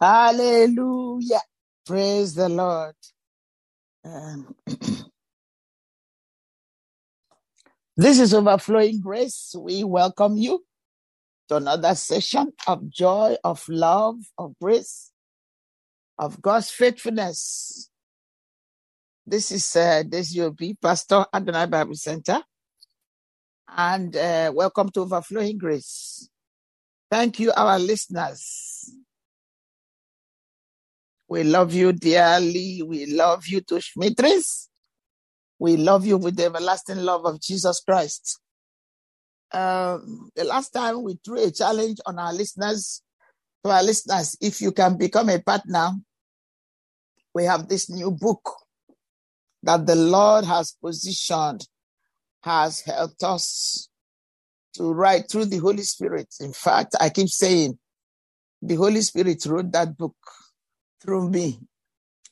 Hallelujah. Praise the Lord. Um, this is Overflowing Grace. We welcome you to another session of joy, of love, of grace, of God's faithfulness. This is uh, this will be Pastor Adonai Bible Center, and uh, welcome to Overflowing Grace. Thank you, our listeners. We love you dearly. We love you to Schmitris. We love you with the everlasting love of Jesus Christ. Um, the last time we threw a challenge on our listeners, to our listeners, if you can become a partner, we have this new book that the Lord has positioned, has helped us to write through the Holy Spirit. In fact, I keep saying the Holy Spirit wrote that book through me.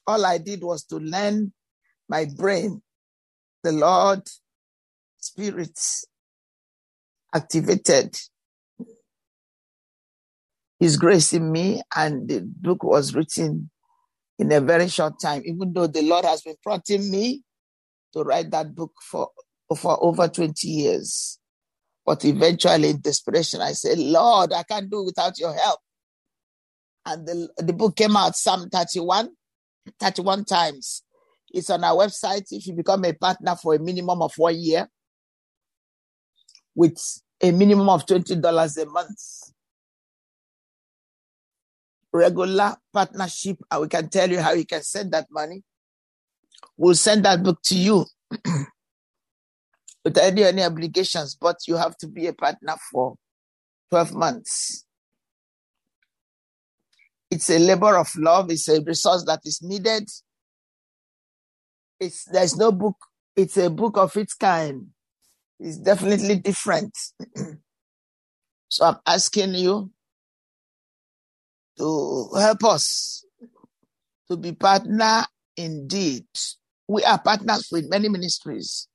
All I did was to learn my brain. The Lord Spirit activated His grace in me, and the book was written in a very short time, even though the Lord has been prompting me to write that book for, for over 20 years. But eventually, in desperation, I said, Lord, I can't do without your help and the, the book came out some 31, 31 times. It's on our website if you become a partner for a minimum of one year with a minimum of $20 a month. Regular partnership, and we can tell you how you can send that money. We'll send that book to you without any, any obligations, but you have to be a partner for 12 months. It's a labor of love. It's a resource that is needed. It's there's no book. It's a book of its kind. It's definitely different. so I'm asking you to help us to be partner indeed. We are partners with many ministries.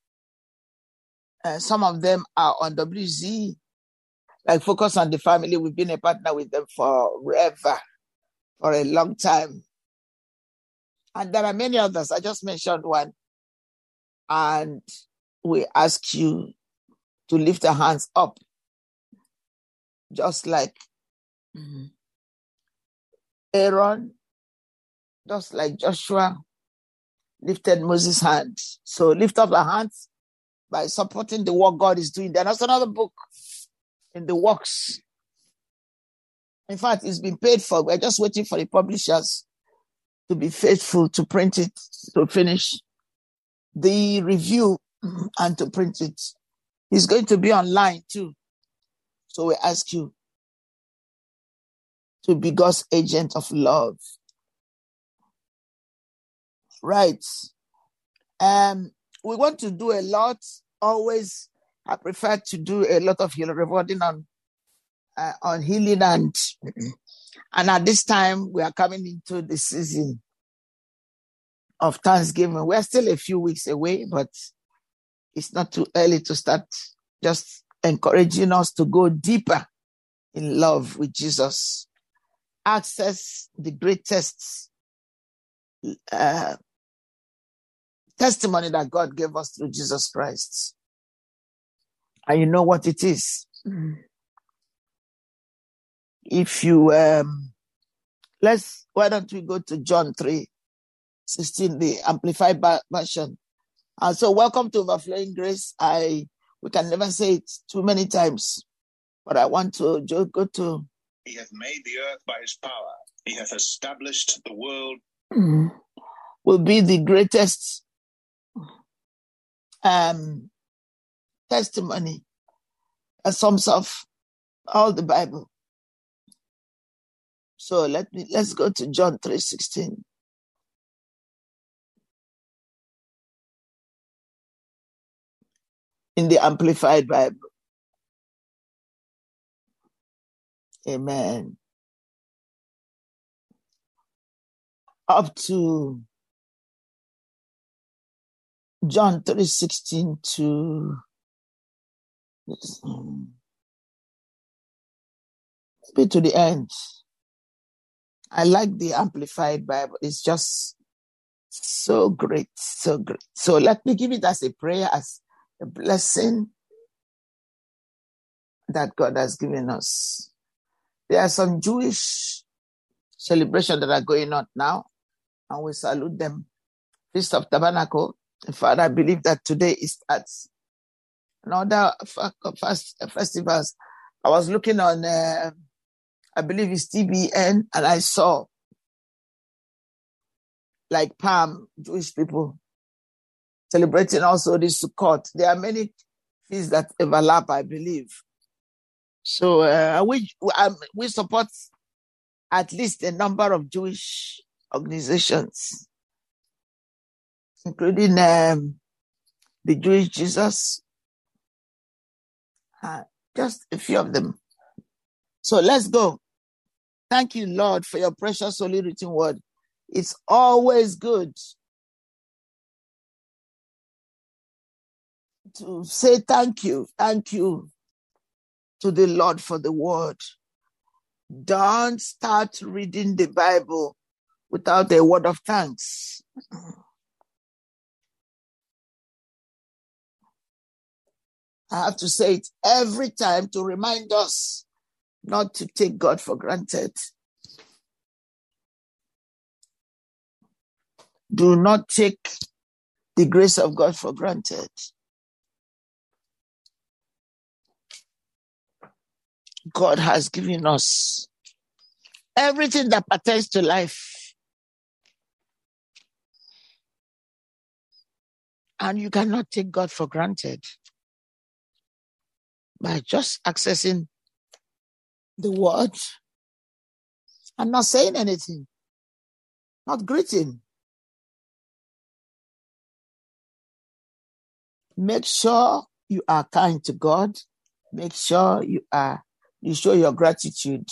Uh, some of them are on WZ, like Focus on the Family. We've been a partner with them forever for a long time. And there are many others. I just mentioned one. And we ask you to lift your hands up, just like mm-hmm. Aaron, just like Joshua lifted Moses' hand. So lift up your hands by supporting the work God is doing. There's another book in the works in fact, it's been paid for. We're just waiting for the publishers to be faithful to print it, to finish the review and to print it. It's going to be online too. So we ask you to be God's agent of love. Right. Um, we want to do a lot. Always, I prefer to do a lot of rewarding on uh, on healing and and at this time we are coming into the season of Thanksgiving. We're still a few weeks away, but it's not too early to start just encouraging us to go deeper in love with Jesus. Access the greatest uh, testimony that God gave us through Jesus Christ. And you know what it is. Mm if you um let's why don't we go to John 3 16, the amplified version. And so welcome to overflowing grace. I we can never say it too many times, but I want to go to He hath made the earth by his power. He hath established the world. Will be the greatest um testimony as sums of all the Bible So let me let's go to John 3:16. In the Amplified Bible. Amen. Up to John 3:16 to maybe to the end. I like the Amplified Bible. It's just so great, so great. So let me give it as a prayer, as a blessing that God has given us. There are some Jewish celebrations that are going on now, and we salute them. Feast of Tabernacle. Father, I believe that today is at another festivals. I was looking on, uh, I believe it's TBN, and I saw like Palm Jewish people celebrating also this Sukkot. There are many things that overlap, I believe. So uh, we um, we support at least a number of Jewish organizations, including um, the Jewish Jesus, uh, just a few of them. So let's go. Thank you, Lord, for your precious holy written word. It's always good to say thank you, thank you to the Lord for the word. Don't start reading the Bible without a word of thanks. I have to say it every time to remind us not to take God for granted. Do not take the grace of God for granted. God has given us everything that pertains to life. And you cannot take God for granted by just accessing the word and not saying anything, not greeting. Make sure you are kind to God. Make sure you are you show your gratitude.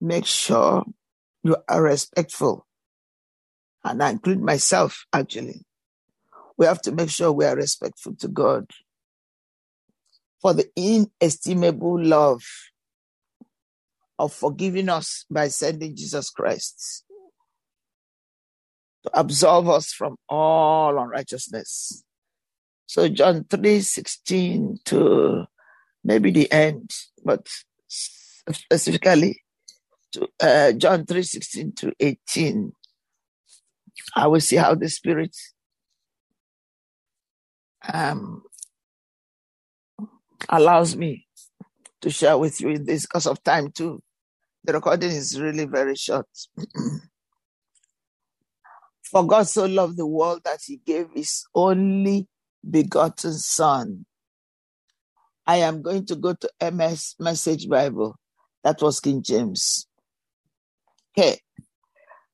Make sure you are respectful. And I include myself, actually. We have to make sure we are respectful to God for the inestimable love of forgiving us by sending Jesus Christ to absolve us from all unrighteousness. So John 3 16 to maybe the end, but specifically to uh, John 3 16 to 18. I will see how the Spirit um, allows me to share with you in this because of time too. The recording is really very short. For God so loved the world that he gave his only begotten son I am going to go to MS Message Bible. That was King James. Okay.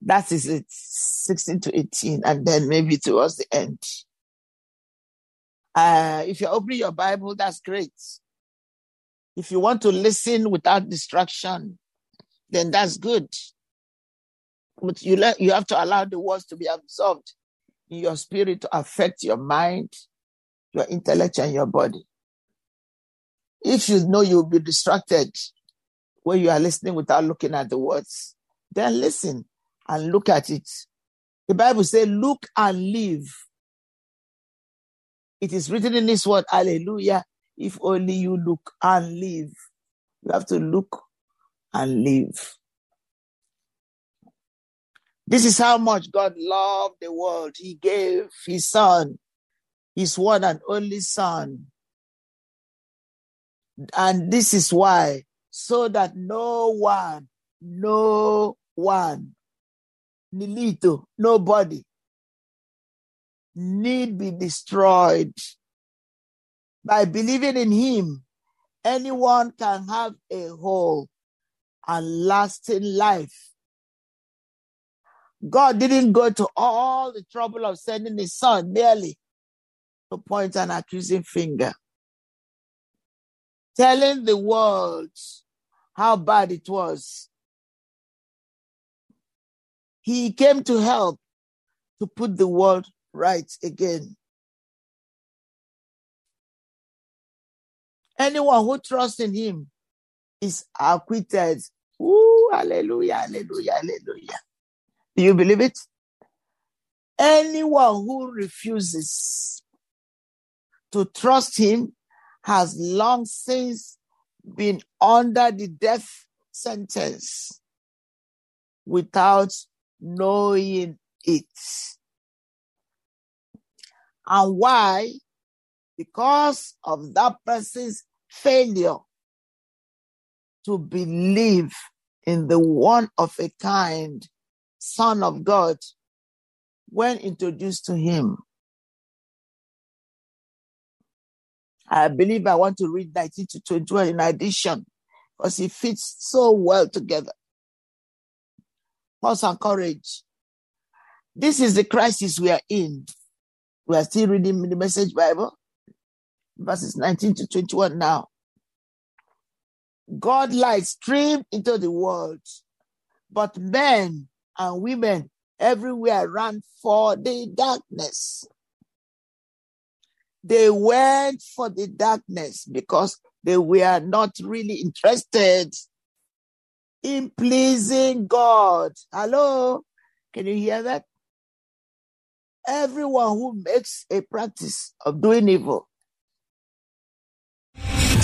That is it, 16 to 18, and then maybe towards the end. Uh, if you're opening your Bible, that's great. If you want to listen without distraction, then that's good. But you, let, you have to allow the words to be absorbed in your spirit to affect your mind, your intellect, and your body. If you know you'll be distracted when you are listening without looking at the words, then listen and look at it. The Bible says, Look and live. It is written in this word, Hallelujah. If only you look and live. You have to look and live. This is how much God loved the world. He gave his son, his one and only son, and this is why, so that no one, no one, Nilito, nobody, need be destroyed. By believing in him, anyone can have a whole and lasting life. God didn't go to all the trouble of sending his son merely to point an accusing finger, telling the world how bad it was. He came to help to put the world right again. Anyone who trusts in him is acquitted. Ooh, hallelujah, hallelujah, hallelujah. Do you believe it? Anyone who refuses to trust him has long since been under the death sentence without knowing it. And why? Because of that person's failure to believe in the one of a kind Son of God when introduced to him. I believe I want to read 19 to 21 in addition because it fits so well together. Pause and courage. This is the crisis we are in. We are still reading the Message Bible, verses 19 to 21 now. God light streamed into the world, but men and women everywhere ran for the darkness. They went for the darkness because they were not really interested in pleasing God. Hello? Can you hear that? Everyone who makes a practice of doing evil